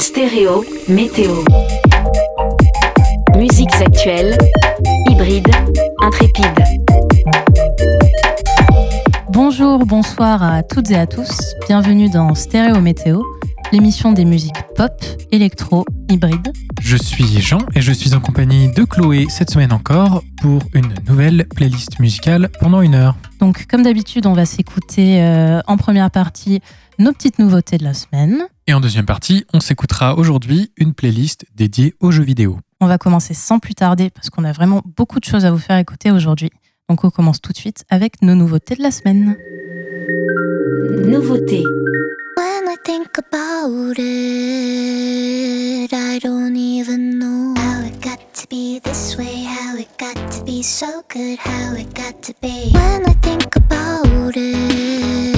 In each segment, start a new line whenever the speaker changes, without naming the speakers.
Stéréo, météo. Musiques actuelles, hybrides, intrépides.
Bonjour, bonsoir à toutes et à tous. Bienvenue dans Stéréo Météo, l'émission des musiques pop, électro, hybrides.
Je suis Jean et je suis en compagnie de Chloé cette semaine encore pour une nouvelle playlist musicale pendant une heure.
Donc, comme d'habitude, on va s'écouter euh, en première partie nos petites nouveautés de la semaine.
Et en deuxième partie, on s'écoutera aujourd'hui une playlist dédiée aux jeux vidéo.
On va commencer sans plus tarder parce qu'on a vraiment beaucoup de choses à vous faire écouter aujourd'hui. Donc on commence tout de suite avec nos nouveautés de la semaine.
Nouveautés.
When I think about it, I don't even know how it got to be this way, how it got to be so good, how it got to be. When I think about it,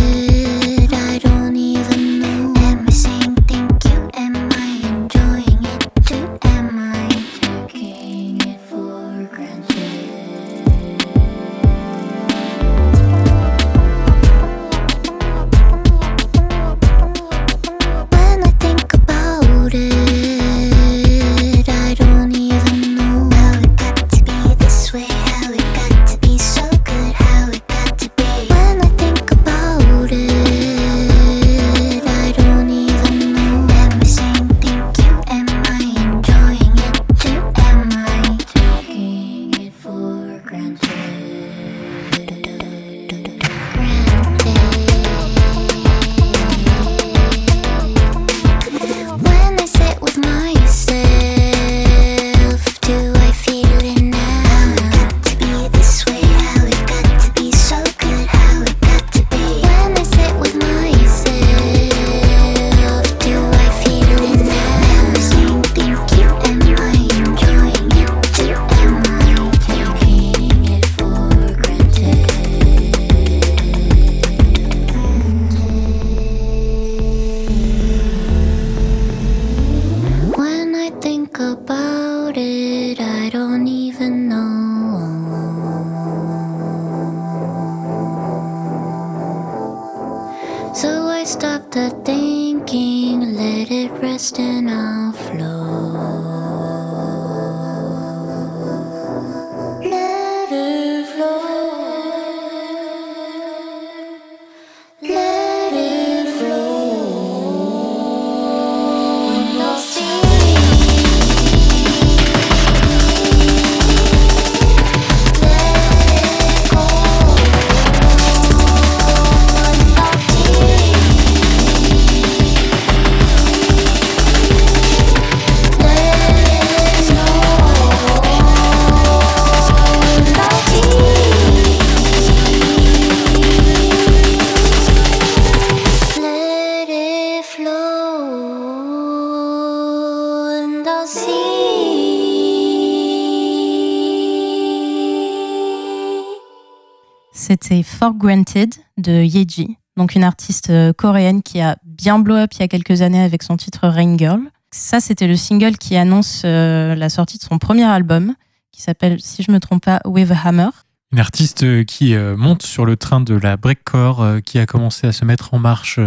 C'était For Granted de Yeji, donc une artiste euh, coréenne qui a bien blow up il y a quelques années avec son titre Rain Girl. Ça, c'était le single qui annonce euh, la sortie de son premier album, qui s'appelle, si je me trompe pas, With a Hammer.
Une artiste euh, qui monte sur le train de la breakcore, qui a commencé à se mettre en marche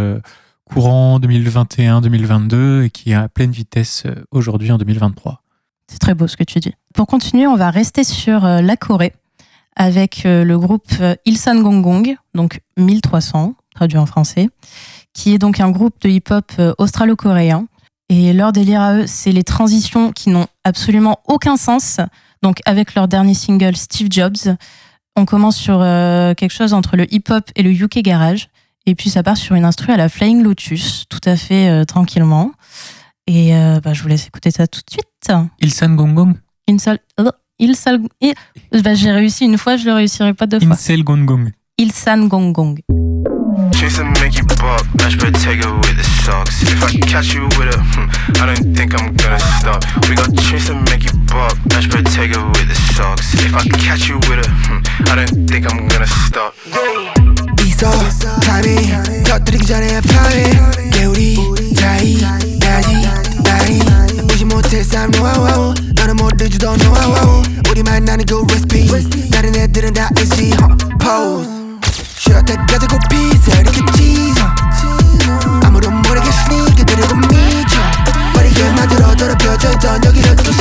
courant 2021-2022 et qui est à pleine vitesse aujourd'hui en 2023.
C'est très beau ce que tu dis. Pour continuer, on va rester sur la Corée avec euh, le groupe euh, Ilsan Gong donc 1300, traduit en français, qui est donc un groupe de hip-hop euh, australo-coréen. Et leur délire à eux, c'est les transitions qui n'ont absolument aucun sens. Donc avec leur dernier single Steve Jobs, on commence sur euh, quelque chose entre le hip-hop et le UK garage. Et puis ça part sur une instru à la Flying Lotus, tout à fait euh, tranquillement. Et euh, bah, je vous laisse écouter ça tout de suite.
Ilsan Gongong
Une seule. oh, Il sal. et- bah, j'ai réussi une fois, je le réussirai pas deux fois.
Insel Gongong.
Ilsan Gong Gong.
Chase and make you pop, mashed potato with the socks. If I catch you with a, hmm, I don't think I'm gonna stop. We got chase and make you pop, mashed potato with the socks. If I catch you with a, hmm, I don't think I'm gonna stop.
있어 타이밍 터뜨리기 전에 파밍 개울이 자이 나지 나이 this time no wow wow 너는 못 들지도 no wow wow 우리만 나는 그 recipe. 다른 애들은 다 AC pose. 쉬었다 가자고 피자 이렇게 cheese 아무도 모르게 sneak 그대로 그 미쳐 머리에 나들어 더럽혀져 있던 여기를 또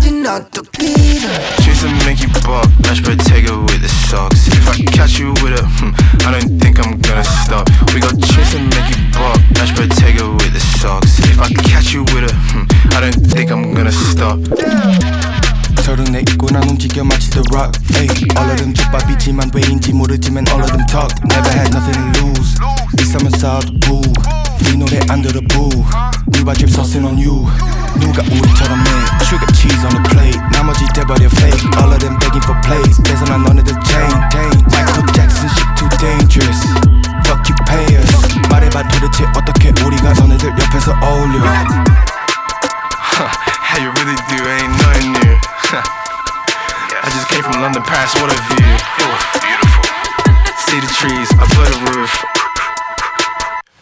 아직 넌 또 glitter Choose to
make you buck. Match potato with the socks. If I catch you with a hmm I don't think I'm gonna stop. We go choose to make you buck. Match potato with the socks. If I catch you with a hmm I don't think I'm gonna stop. yeah.
서른 내 입고 난 움직여 마치 The
Rock. Hey, All of them 족밥이지만 왜인지 모르지만 All of them talk. Never had nothing to lose. 이 삶은 싸워도 pool. 이 노래 안 들어 boo. 누가 집 saucing on you. 누가 우리처럼 해. Sugar cheese on the plate. 나머지 돼버려 fake. All of them begging for plays. 뺏어난 너네들 chain. Michael Jackson shit too dangerous. Fuck you pay us. 말해봐 도대체 어떻게 우리가 너네들 옆에서 어울려.
How you really do ain't nothing new. I just came from London, Paris, what a view. Beautiful. See the trees, above the roof.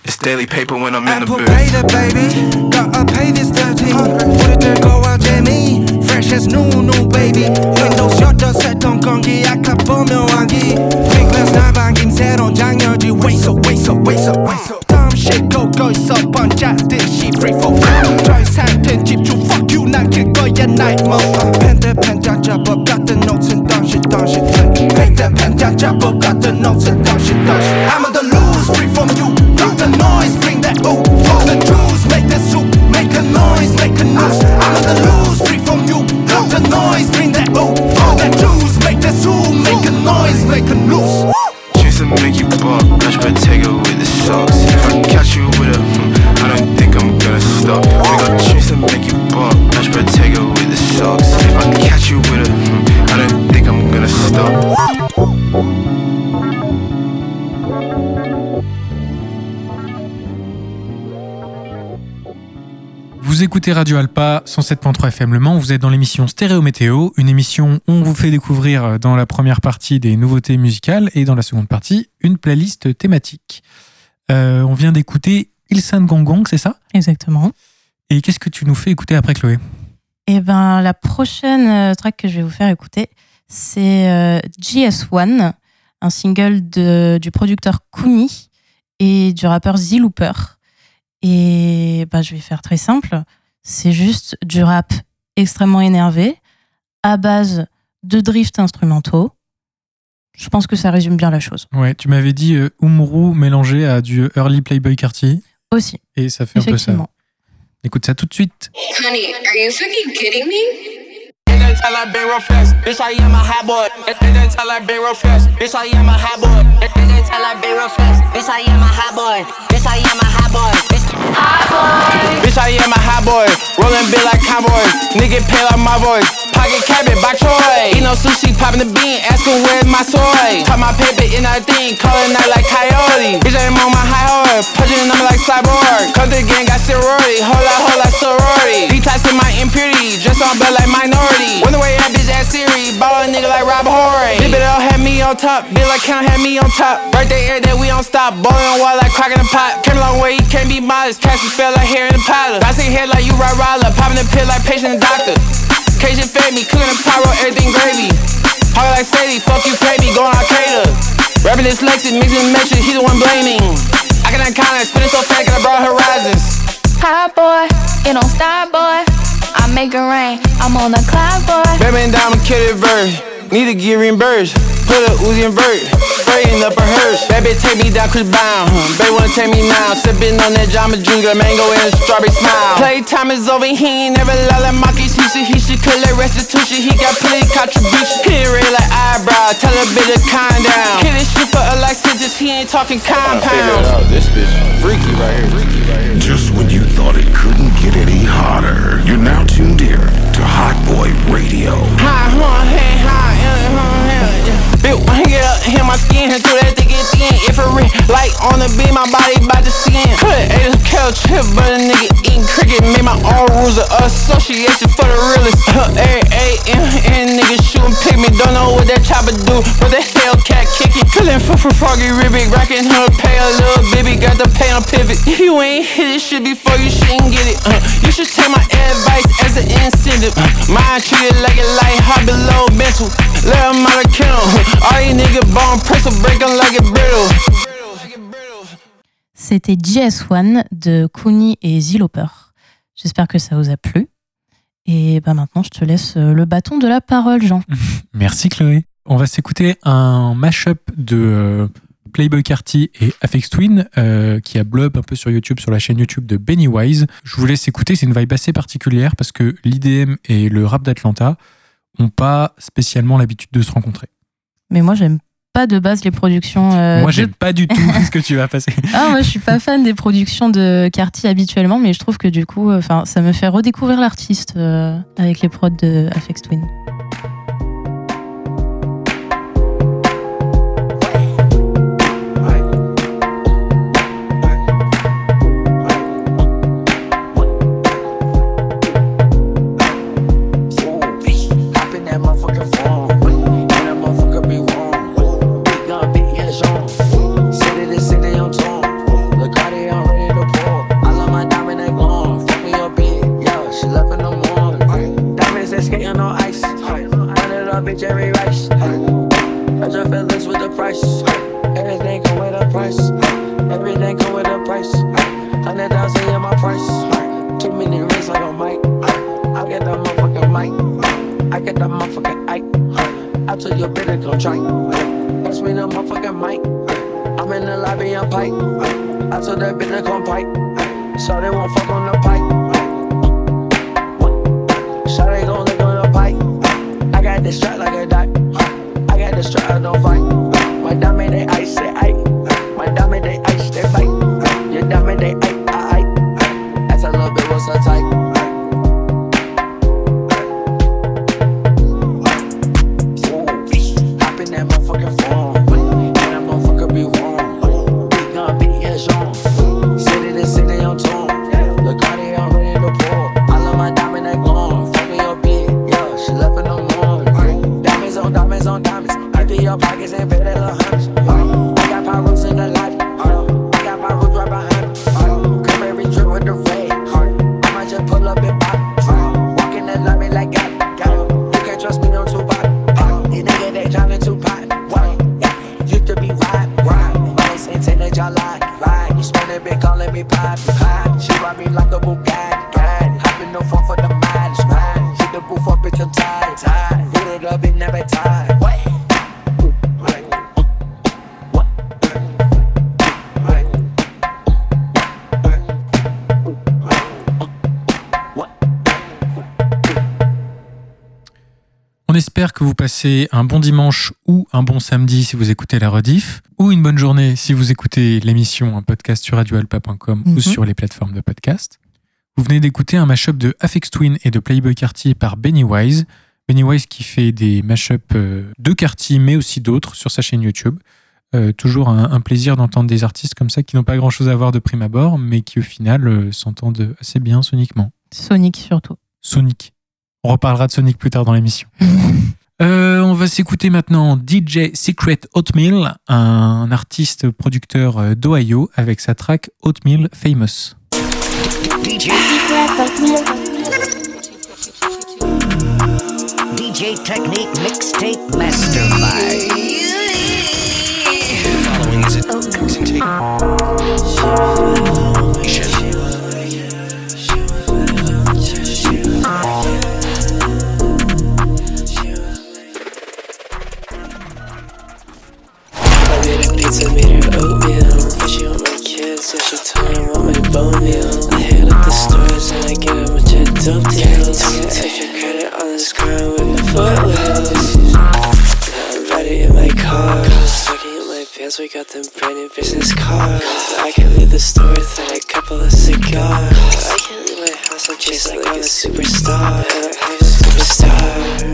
It's daily paper when I'm in the
Apple
booth.
pay the baby, gotta pay this 13 우리 들고 와 재미 Fresh as new new baby Windows 셔터 새던 공기 아까 보면 왕기 Big glass 날 반긴 새로운 장렬지 Waste up, waste up, waste up, waste up 다음 shit go go 있어 번잡듯이 free for all 저희 상태는 집중 fuck you 남길 거야 night mode 펜들 펜자 잡업 같은 노트는 덩실 덩실 펜들 펜자 잡업 같은 노트는 덩실 덩실 I'm on the loose free from you Drop the noise bring that ooh All the juice make the soup Make a noise make a noise I'm on the loose free from you Drop the noise bring that ooh All that juice make the soup Make a noise make a noise
Chance to make you buck, mashed potato with the sauce. If I catch you with a, hmm, I don't think I'm gonna stop. We got with the sauce. If I catch you with a, I don't think I'm gonna stop.
Vous écoutez Radio Alpa 107.3 FM Le Mans, vous êtes dans l'émission Stéréo Météo, une émission où on vous fait découvrir dans la première partie des nouveautés musicales et dans la seconde partie une playlist thématique. Euh, on vient d'écouter Ilsan Gongong, c'est ça?
Exactement.
Et qu'est-ce que tu nous fais écouter après Chloé?
Et ben la prochaine euh, track que je vais vous faire écouter, c'est euh, GS1, un single de, du producteur Kuni et du rappeur Z Looper. Et ben, je vais faire très simple. C'est juste du rap extrêmement énervé, à base de drift instrumentaux. Je pense que ça résume bien la chose.
Ouais, tu m'avais dit euh, Umru mélangé à du early Playboy Carty
Aussi,
et ça fait un peu ça.
Effectivement.
Écoute ça tout de suite.
Honey, are you fucking kidding me?
And then tell I been real fast. Bitch, I am a hot boy. And and then tell I been real fast. Bitch, I am a hot boy. And and then tell I been real fast. Bitch, I am a hot boy. Bitch, I am a hot boy. Bitch, Bitch, I am a hot boy. Rolling big like cowboys. Nigga pay like my voice. Pocket cabbage by Troy. Eat no sushi, popping the bean. Asking where's my soy. Top my paper in that thing. Calling out like coyote. Bitch, I'm on my high horse. Punching them like cyborg. Come the gang, got sorority. Hold up, sorority. Detox in my impurity. Dress on bed like minority. Wonder where that bitch at Siri. Ball a nigga like Rob Horry. Big all had me on top. Big like count had me on top. There, air that we don't stop. Boiling water like cracking a pot. Came a long way, can't be modest. Cash fell like hair in the pilot. I see head like you right roller. Popping the pill like patient and doctor. Cajun fed me, the pyro, everything gravy. Hard like Sadie, fuck you, me, going Al Qaeda. Rapping dyslexic, mixing metrics, he the one blaming. I cannot count it, spinning so fast, got broad horizons.
Hot boy, it don't stop, boy. I make it rain, I'm on the cloud, boy.
Baby and diamond kitted verse. Need to get reimbursed. Put a Uzi in vert. Spraying up a hearse. That bitch take me down Chris Brown. Huh. Baby wanna take me now. Sipping on that Jamba Juice. Got mango and a strawberry smile. Playtime is over. He ain't never lie like Marcus. He should, he should collect restitution. He got plenty contribution. He ain't red like eyebrow. Tell a bitch to calm down. Kill this shit for a like sentence. He ain't talking compound.
This bitch freaky right here. Freaky right here.
Just when you thought it couldn't get any hotter, you're now tuned in to Hot Boy Radio.
Hi, huh, hey, hi, hit my skin, through that thick and thin. Infrared light on the beam, my body about to skin. Put ate a cow chip, but a nigga eating cricket. Made my own rules of association for the realest. Every AM and niggas shooting pick me. Don't know what that chopper do, but the Hellcat kick it. Feeling for for froggy ribbit, rocking her pay a little baby, got the pay on pivot. If you ain't hit this shit before, you shouldn't get it. Uh, you should take my advice as an incentive. Uh, mine treated like a light, high below mental. Let 'em out of. All you niggas
C'était GS1 de Kuni et Ziloper. J'espère que ça vous a plu. Et ben maintenant, je te laisse euh, le bâton de la parole, Jean.
Merci Chloé. On va s'écouter un mashup de euh, Playboy Carty et Afex Twin euh, qui a blow up un peu sur YouTube, sur la chaîne YouTube de Pennywise. Je vous laisse écouter, c'est une vibe assez particulière parce que l'IDM et le rap d'Atlanta ont pas spécialement l'habitude de se rencontrer.
Mais moi, j'aime pas de base les productions. euh,
Moi,
de-
j'aime pas du tout ce que tu vas passer.
Ah, moi, je suis pas fan des productions de Carty habituellement, mais je trouve que du coup, euh, enfin, ça me fait redécouvrir l'artiste euh, avec les prods de Afex Twin.
Espère que vous passez un bon dimanche ou un bon samedi si vous écoutez la rediff, ou une bonne journée si vous écoutez l'émission, un podcast sur radioalpa.com ou
Mhm.
sur les plateformes de podcast. Vous venez d'écouter un mashup de Afex Twin et de Playboy Carty par Benny Wise. Benny Wise qui fait des mashups euh, de Carty mais aussi d'autres sur sa chaîne YouTube. Euh, toujours un, un plaisir d'entendre des artistes comme ça qui n'ont pas grand chose à voir de prime abord, mais qui au final euh, s'entendent assez bien soniquement.
Sonic surtout.
Sonic. On reparlera de Sonic plus tard dans l'émission. Euh, on va s'écouter maintenant DJ Secret Oatmeal, un artiste producteur euh, d'Ohio avec sa track Oatmeal Famous.
DJ DJ Technique Mixtape Mastermind.
The following is a
I made her oatmeal. Fishy on my kids, so she told him want my bone meal. I hit up the stores and I get a bunch of dope deals. Take your credit on this crown with my foot. Now I'm ready in my car. Tucking in my pants, we got them brand new business cards. I can't leave the store without a couple of cigars. I can't leave my house, I'm chasing like a superstar. I'm a superstar.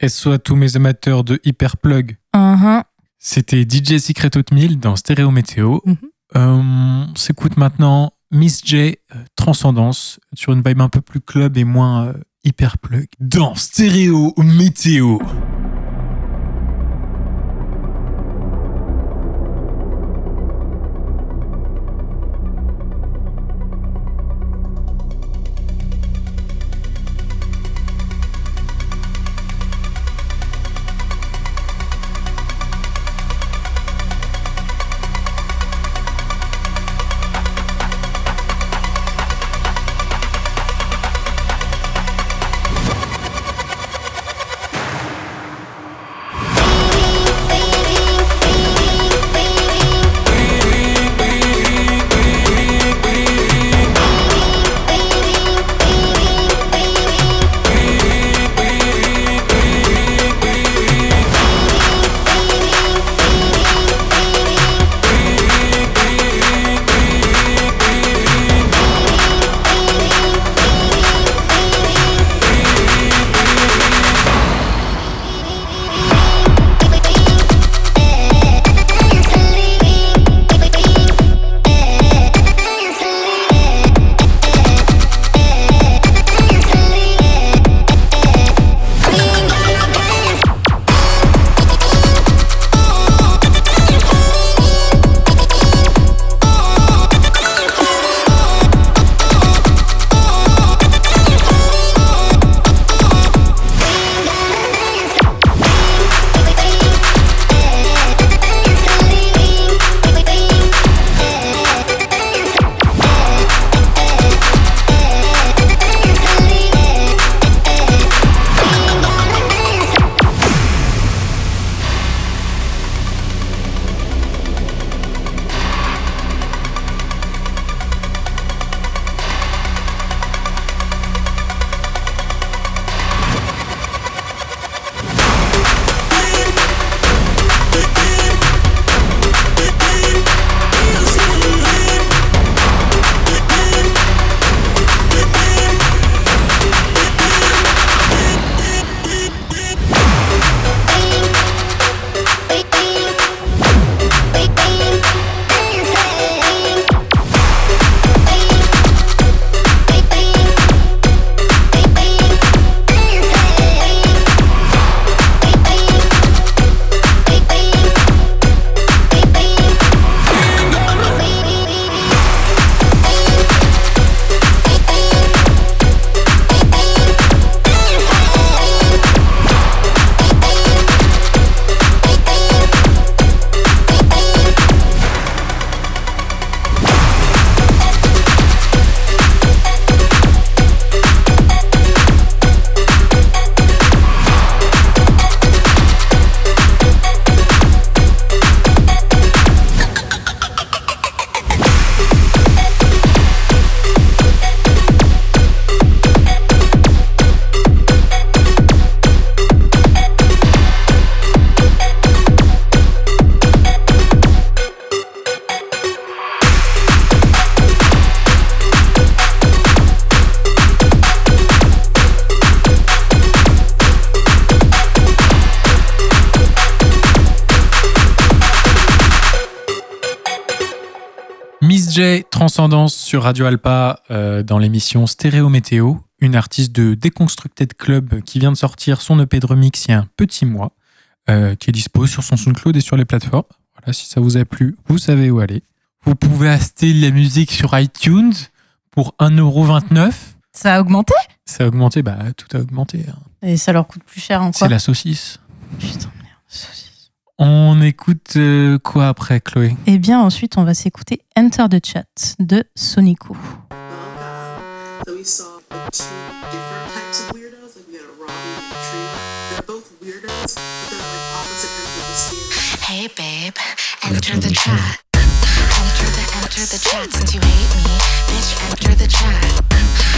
Et soit tous mes amateurs de hyperplug.
Uh-huh.
C'était DJ Secret Oatmeal dans Stéréo Météo.
Mhm.
Euh, on s'écoute maintenant Miss J, euh, Transcendance, sur une vibe un peu plus club et moins euh, hyperplug. Dans Stéréo Météo. DJ Transcendance sur Radio Alpa euh, dans l'émission Stéréo Météo, une artiste de Deconstructed Club qui vient de sortir son EP de remix il y a un petit mois, euh, qui est dispo sur son SoundCloud et sur les plateformes. Voilà, si ça vous a plu, vous savez où aller. Vous pouvez acheter la musique sur iTunes pour 1,29€.
Ça a augmenté?
Ça a augmenté, bah tout a augmenté. hein.
Et ça leur coûte plus cher en quoi
C'est la saucisse.
Putain, merde, saucisse.
On écoute euh, quoi après, Chloé?
Eh bien, ensuite, on va s'écouter Enter the Chat de Sonico.
So we saw like two different types of weirdos. Like we had a Robbie and a Tree. They're both weirdos, but they're like opposite ends of the scale.
Hey babe, enter the chat. Enter the enter the chat since you hate me. Bitch, enter the chat.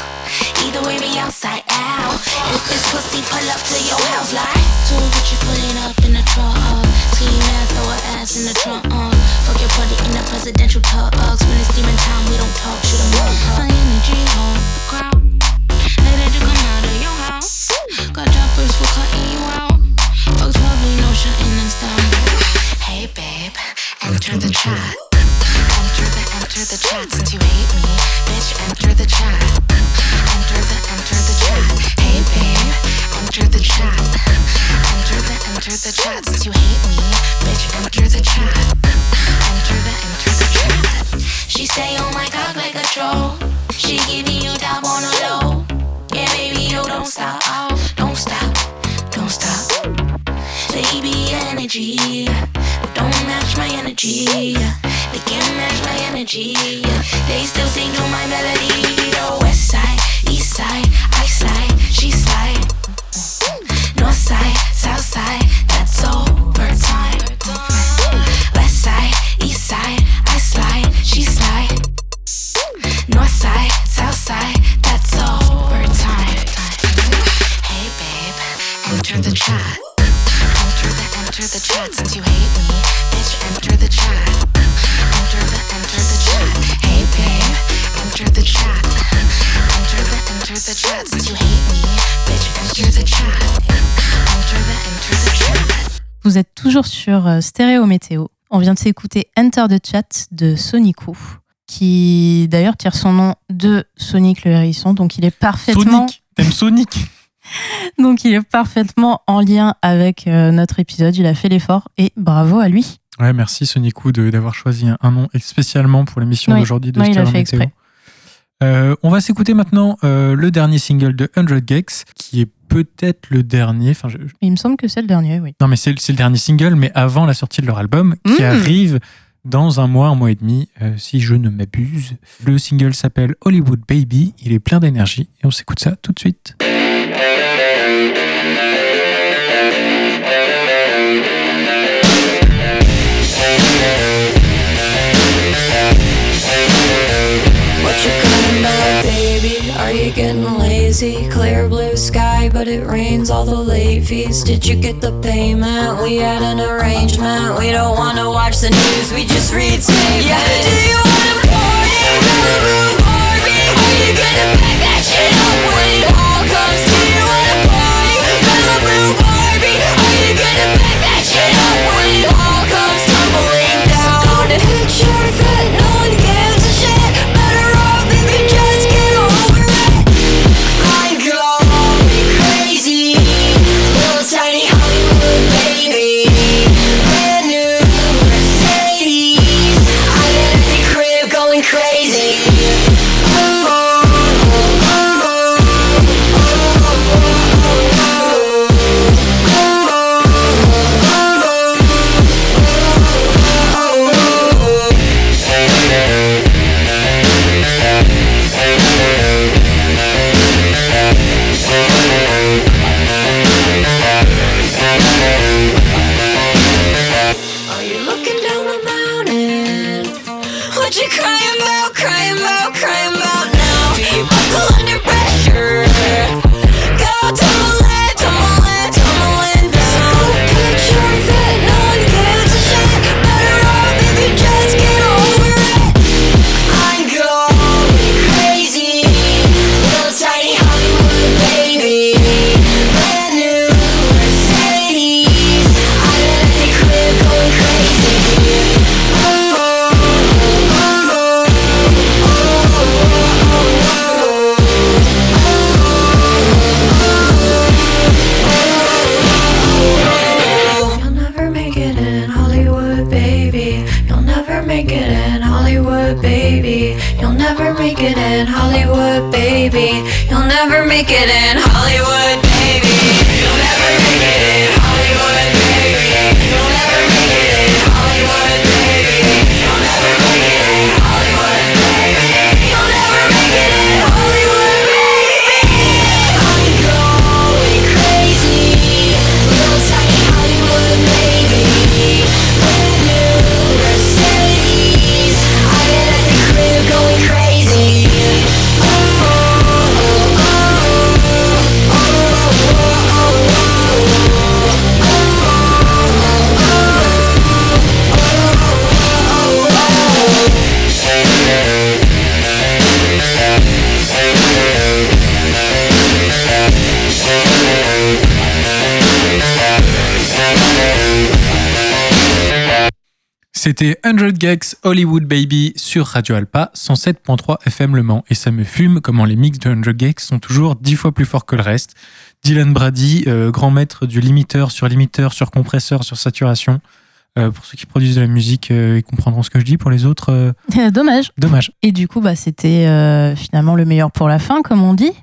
pussy pull up to your house like, so what you putting up in the trunk? Uh, ski mask, throw her ass in the trunk. Uh, fuck your party in the presidential tugs. When it's demon time, we don't talk, shoot 'em up. My energy the crowd. They let you come out of your house. Got choppers for cutting you out. 12, ain't no shutting us down.
Hey babe, enter the chat. Enter the enter the chat
she
give me
sur euh, Stéréo Météo. On vient de s'écouter Enter the Chat de Sonico, qui d'ailleurs tire son nom de Sonic le hérisson, donc il est parfaitement,
Sonic T'aimes Sonic?
Donc il est parfaitement en lien avec euh, notre épisode. Il a fait l'effort et bravo à lui.
Ouais, merci Sonicou de- d'avoir choisi un, nom spécialement pour l'émission
Oui.
d'aujourd'hui de
Oui,
Stéréo Météo. Euh, on va s'écouter maintenant euh, le dernier single de 100 Gex, qui est peut-être le dernier. Enfin, je-
Il me semble que c'est le dernier, oui.
non, mais c'est le dernier single, mais avant la sortie de leur album, qui
Mm.
arrive dans un mois, un mois et demi, euh, si je ne m'abuse. Le single s'appelle Hollywood Baby. Il est plein d'énergie et on s'écoute ça tout de suite.
What you baby? Are you lazy? Clear blue sky, but it rains all the late fees. Did you get the payment? We had an arrangement. We don't wanna watch the news, we just read statements. Yeah, do you wanna party? Barbie, Barbie? Are you gonna back that shit up when it all comes to you? Wanna party? Malibu, Barbie? Are you gonna back that shit up when it all comes tumbling down? Picture fit, no one gives
C'était 100 Gags Hollywood Baby sur Radio Alpa 107.3 FM Le Mans. Et ça me fume comment les mix de 100 Gags sont toujours dix fois plus forts que le reste. Dylan Brady, euh, grand maître du limiteur sur limiteur, sur compresseur, sur saturation. Euh, pour ceux qui produisent de la musique, euh, ils comprendront ce que je dis. Pour les autres,
Dommage.
dommage.
Et du coup, bah, c'était finalement le meilleur pour la fin, comme on dit.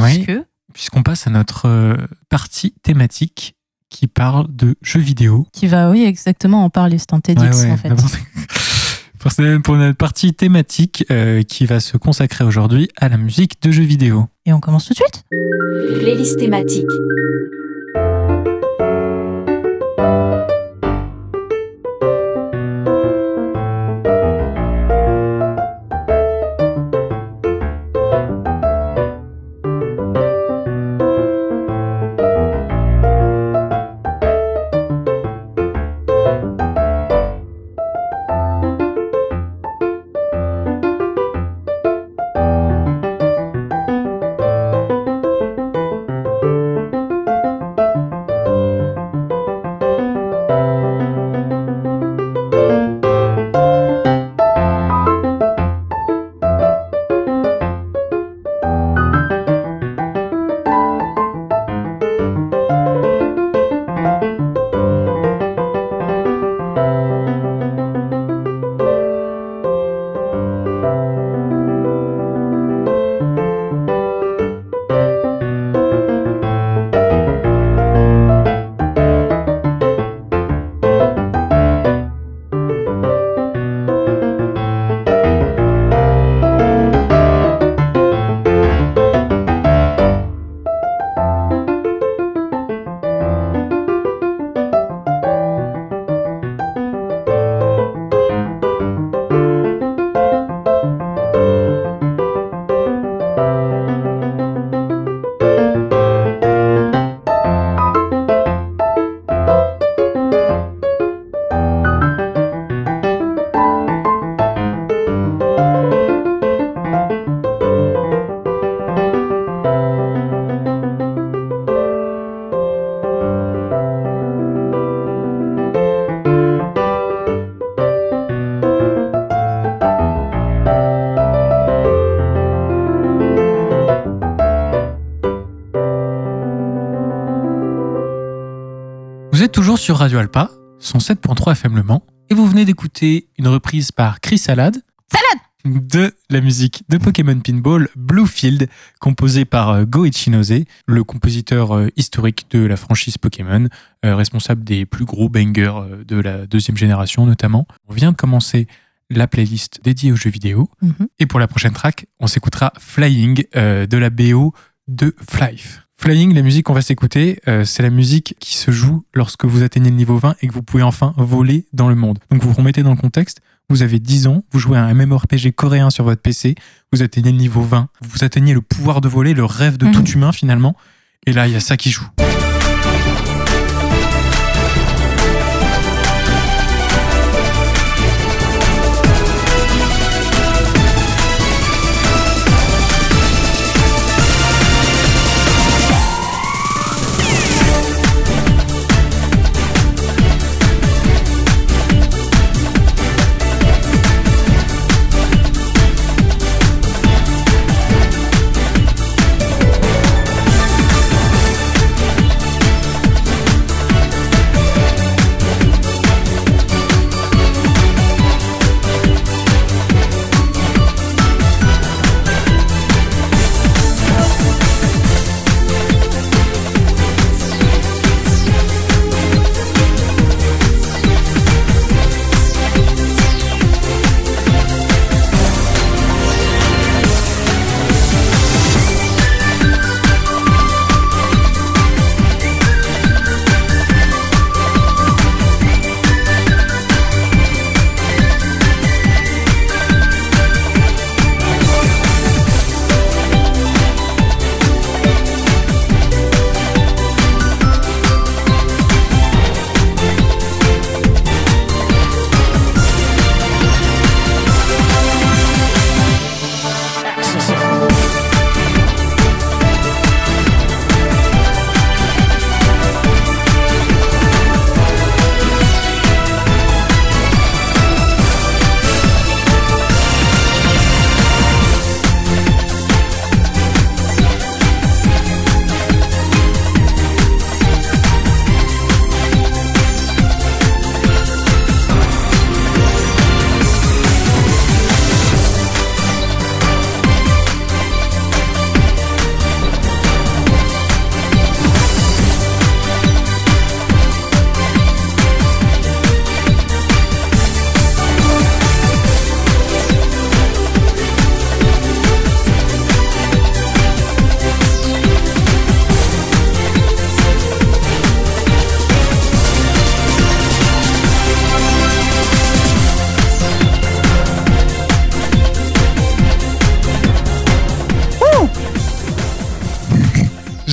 Oui. Puisqu'on passe à notre partie thématique qui parle de jeux vidéo.
qui va, oui, exactement en parler, c'est un TEDx
Ouais, ouais,
en fait.
pour notre partie thématique euh, qui va se consacrer aujourd'hui à la musique de jeux vidéo.
Et on commence tout de suite?
Playlist thématique.
Sur Radio Alpa, 107.3 FM Le Mans, et vous venez d'écouter une reprise par Chris Salad.
Salad
De la musique de Pokémon Pinball Bluefield, composée par euh, Go Ichinose, le compositeur euh, historique de la franchise Pokémon, euh, responsable des plus gros bangers de la deuxième génération notamment. On vient de commencer la playlist dédiée aux jeux vidéo.
Mhm.
Et pour la prochaine track, on s'écoutera Flying euh, de la BO de Flife. Flying, la musique qu'on va s'écouter, euh, c'est la musique qui se joue lorsque vous atteignez le niveau 20 et que vous pouvez enfin voler dans le monde. Donc vous vous remettez dans le contexte, vous avez 10 ans, vous jouez à un MMORPG coréen sur votre PC, vous atteignez le niveau 20, vous atteignez le pouvoir de voler, le rêve de
Mhm.
tout humain finalement, et là il y a ça qui joue.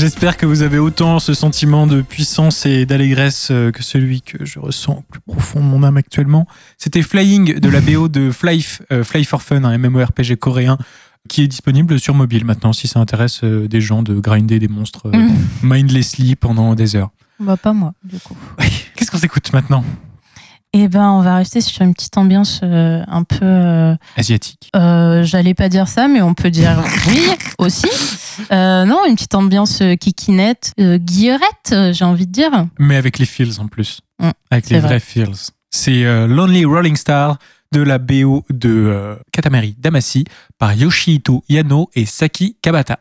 J'espère que vous avez autant ce sentiment de puissance et d'allégresse euh, que celui que je ressens au plus profond de mon âme actuellement. C'était Flying de la BO de Fly, euh, Fly for Fun, un MMORPG coréen qui est disponible sur mobile maintenant si ça intéresse euh, des gens de grinder des monstres
Mhm.
mindlessly pendant des heures.
Bah, pas moi, du coup.
Qu'est-ce qu'on s'écoute maintenant?
Eh ben, on va rester sur une petite ambiance euh, un peu. euh,
Asiatique.
euh, J'allais pas dire ça, mais on peut dire oui aussi. Non, une petite ambiance kikinette, guillerette, j'ai envie de dire.
Mais avec les feels en plus.
Mm,
avec les
vrai.
vrais feels. C'est Lonely Rolling Star de la BO de Katamari Damacy par Yoshihito Yano et Saki Kabata.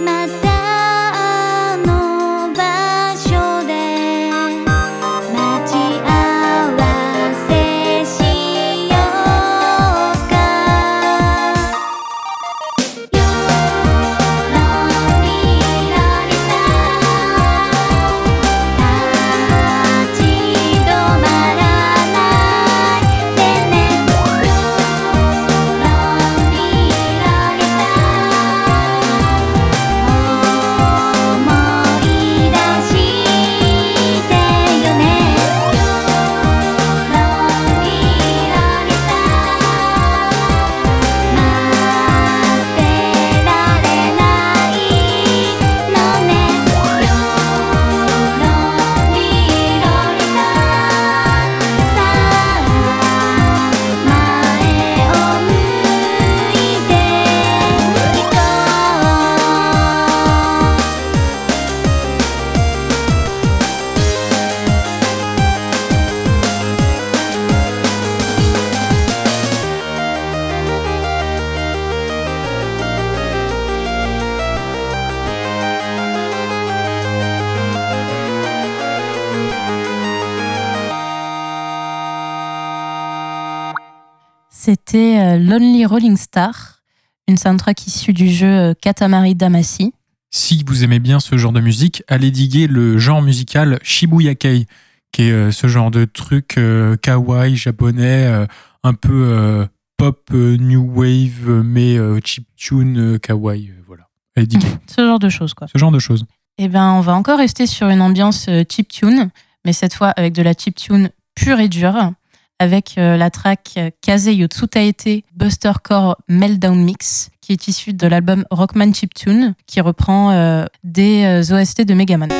また Rolling Star, une soundtrack issue du jeu euh, Katamari Damacy.
Si vous aimez bien ce genre de musique, allez diguer le genre musical Shibuya Kei, qui est euh, ce genre de truc euh, kawaii japonais, euh, un peu euh, pop new wave, mais chiptune euh, kawaii. voilà. Allez diguer.
Ce genre de choses, quoi.
ce genre de choses.
Eh ben, on va encore rester sur une ambiance euh, chiptune, mais cette fois avec de la chiptune pure et dure, avec euh, la track euh, Kaze Yotsutaete Buster Core Meltdown Mix, qui est issue de l'album Rockman Chiptune, qui reprend euh, des OST de Megaman.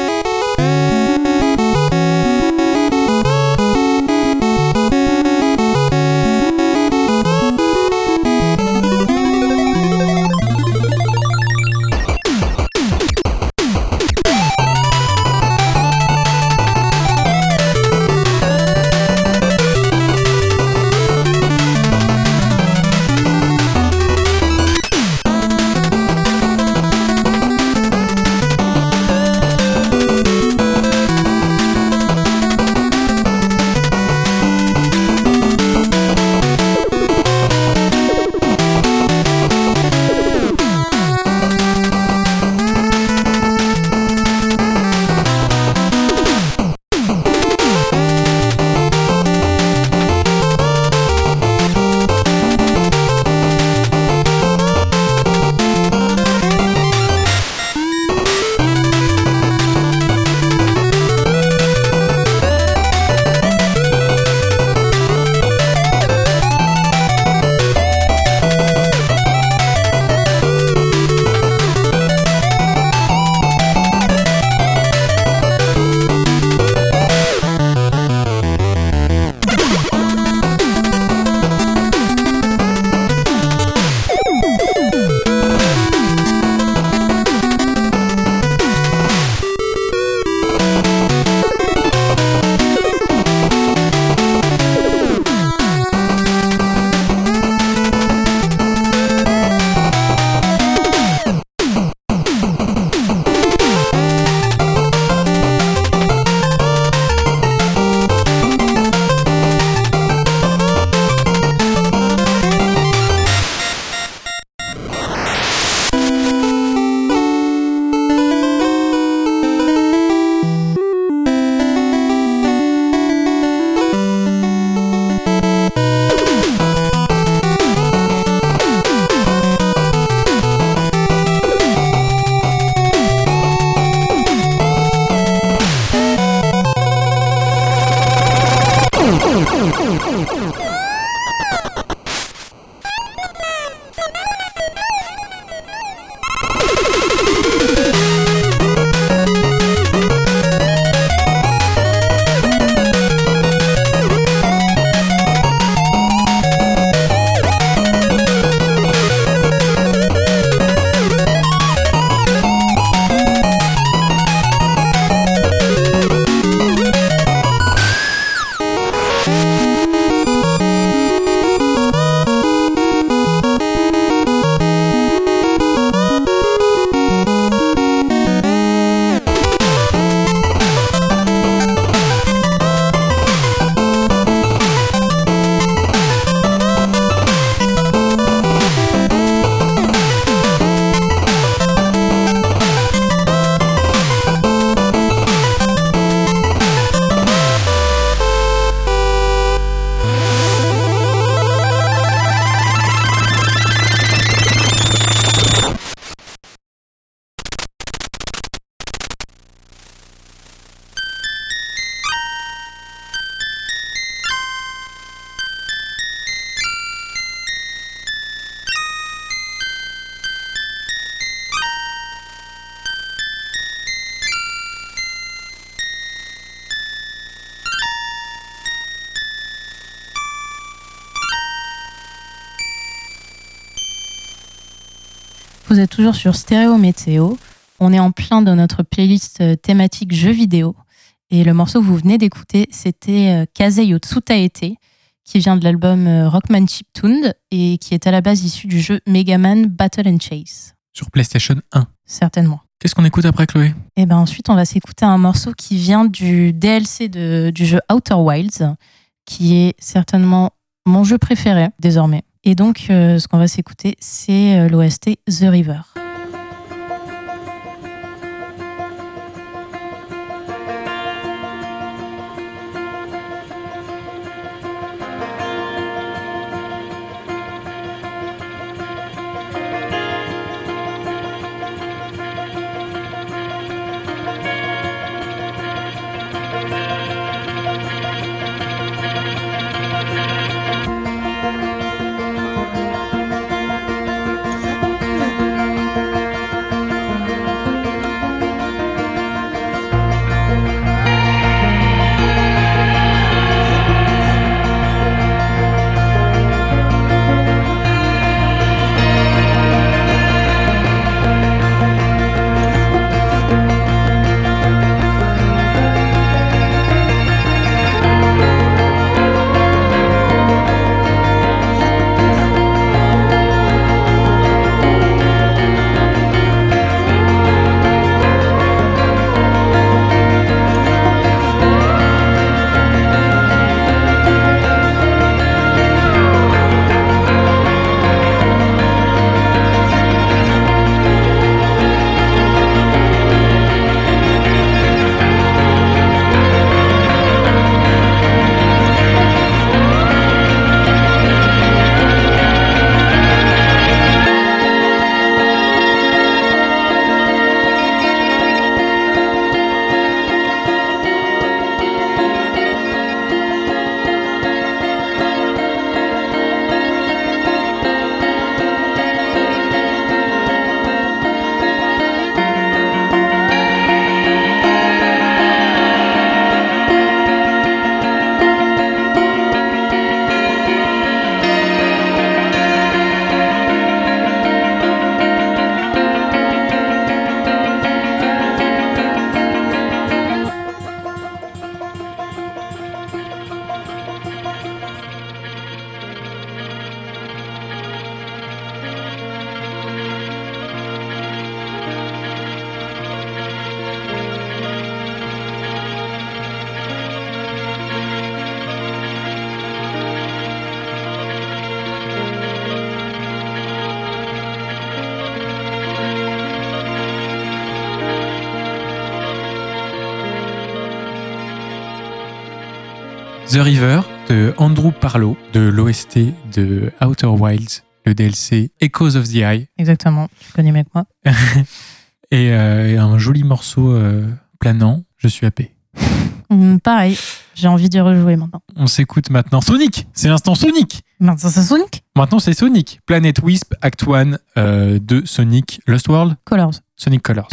Toujours sur Stéréo Météo. On est en plein dans notre playlist euh, thématique jeux vidéo. Et le morceau que vous venez d'écouter, c'était euh, Kazei Tsutaete, qui vient de l'album euh, Rockman Chiptune et qui est à la base issu du jeu Mega Man Battle and Chase.
Sur PlayStation 1.
Certainement.
Qu'est-ce qu'on écoute après, Chloé?
Et ben ensuite, on va s'écouter un morceau qui vient du DLC de- du jeu Outer Wilds, qui est certainement mon jeu préféré désormais. Et donc, euh, ce qu'on va s'écouter, c'est euh, l'OST The River.
The River de Andrew Parlow de l'OST de Outer Wilds, le DLC Echoes of the Eye.
Exactement, tu connais mieux que moi.
et, euh, et un joli morceau euh, planant, je suis happé.
Hum, pareil, j'ai envie d'y rejouer maintenant.
On s'écoute maintenant Sonic, c'est l'instant Sonic
Maintenant c'est Sonic
Maintenant c'est Sonic, Planet Wisp Act 1 euh, de Sonic Lost World,
Colors.
Sonic Colors.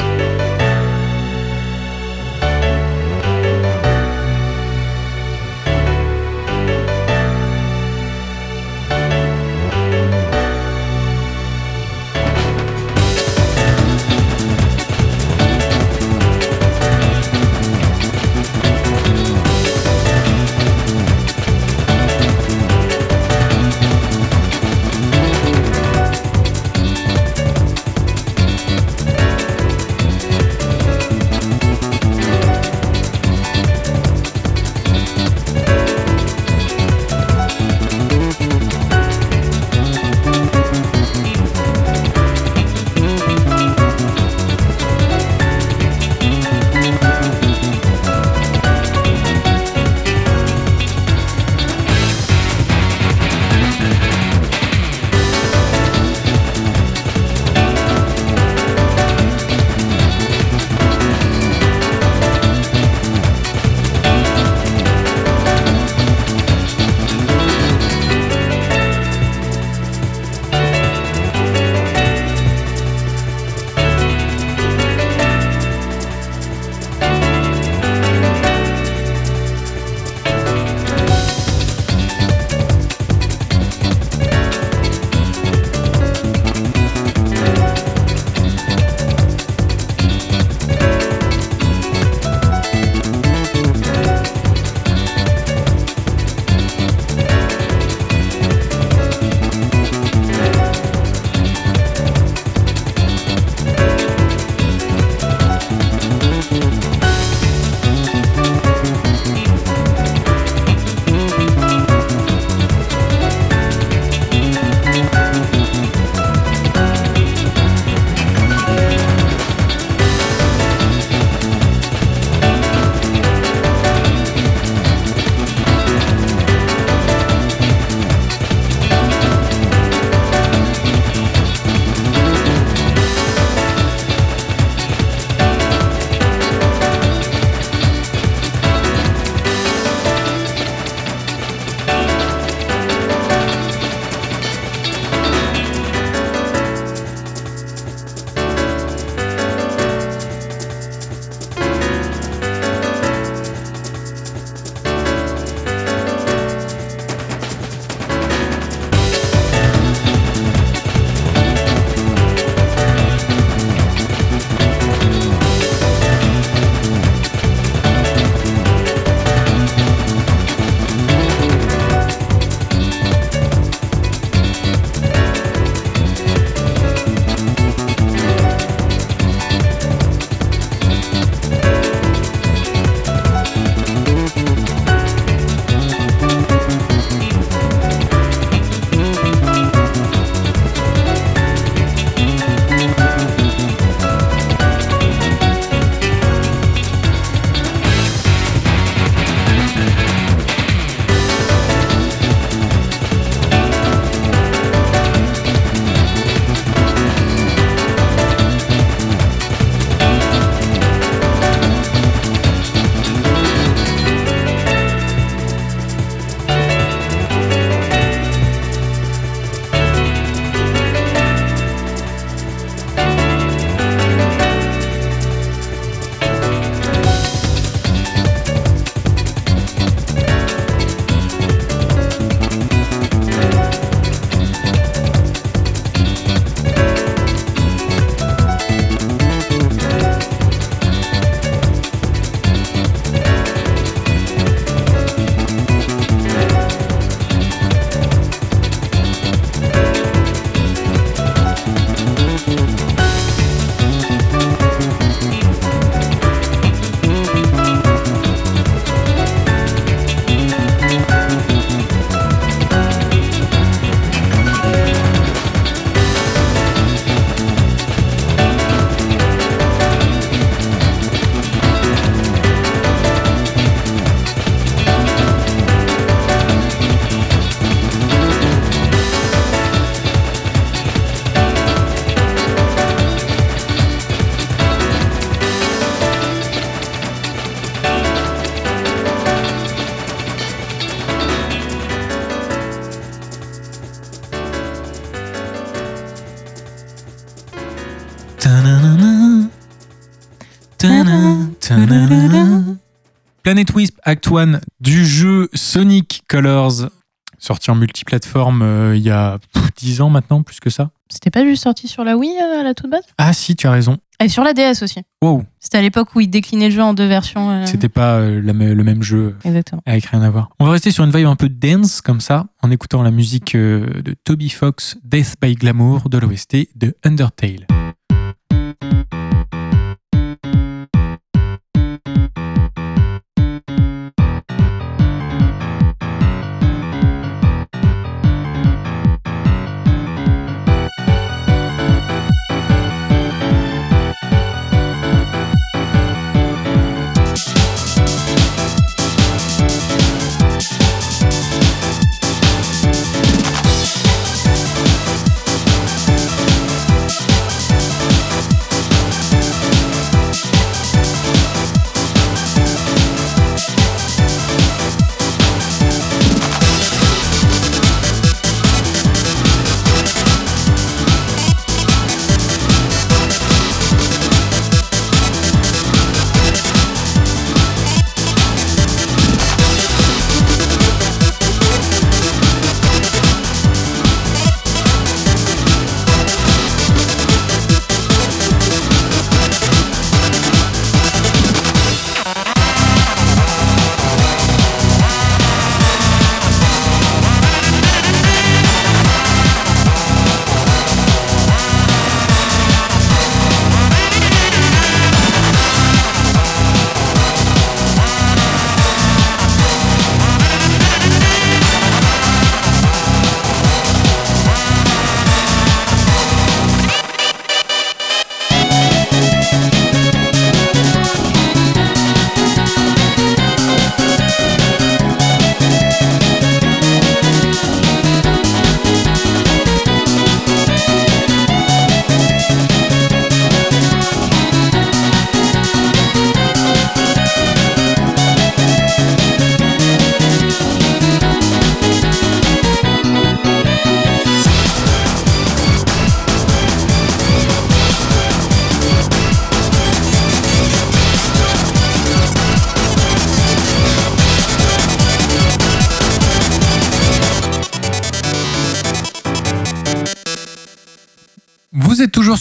Planet Wisp Act 1 du jeu Sonic Colors, sorti en multiplateforme euh, il y a 10 ans maintenant, plus que ça.
C'était pas juste sorti sur la Wii euh, à la toute base?
Ah si, tu as raison.
Et sur la DS aussi.
Wow.
C'était à l'époque où ils déclinaient le jeu en deux versions. Euh.
C'était pas le même jeu.
Exactement.
Avec rien à voir. On va rester sur une vibe un peu dance comme ça, en écoutant la musique de Toby Fox, Death by Glamour, de l'OST de Undertale.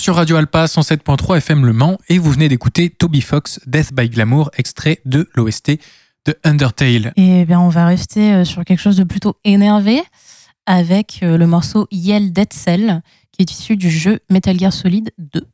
Sur Radio Alpa 107.3 FM Le Mans et vous venez d'écouter Toby Fox, Death by Glamour, extrait de l'OST de Undertale.
Et bien, on va rester euh, sur quelque chose de plutôt énervé avec euh, le morceau Yell Dead Cell qui est issu du jeu Metal Gear Solid 2.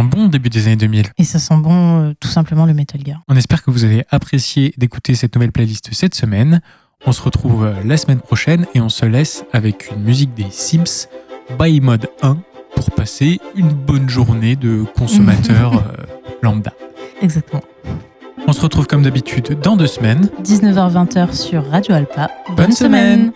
Sent bon début des années 2000.
Et ça sent bon, euh, tout simplement, le Metal Gear.
On espère que vous avez apprécié d'écouter cette nouvelle playlist cette semaine. On se retrouve euh, la semaine prochaine et on se laisse avec une musique des Sims by Mode 1 pour passer une bonne journée de consommateur euh, lambda.
Exactement.
On se retrouve comme d'habitude dans deux semaines.
19h-20h sur Radio Alpa.
Bonne semaine.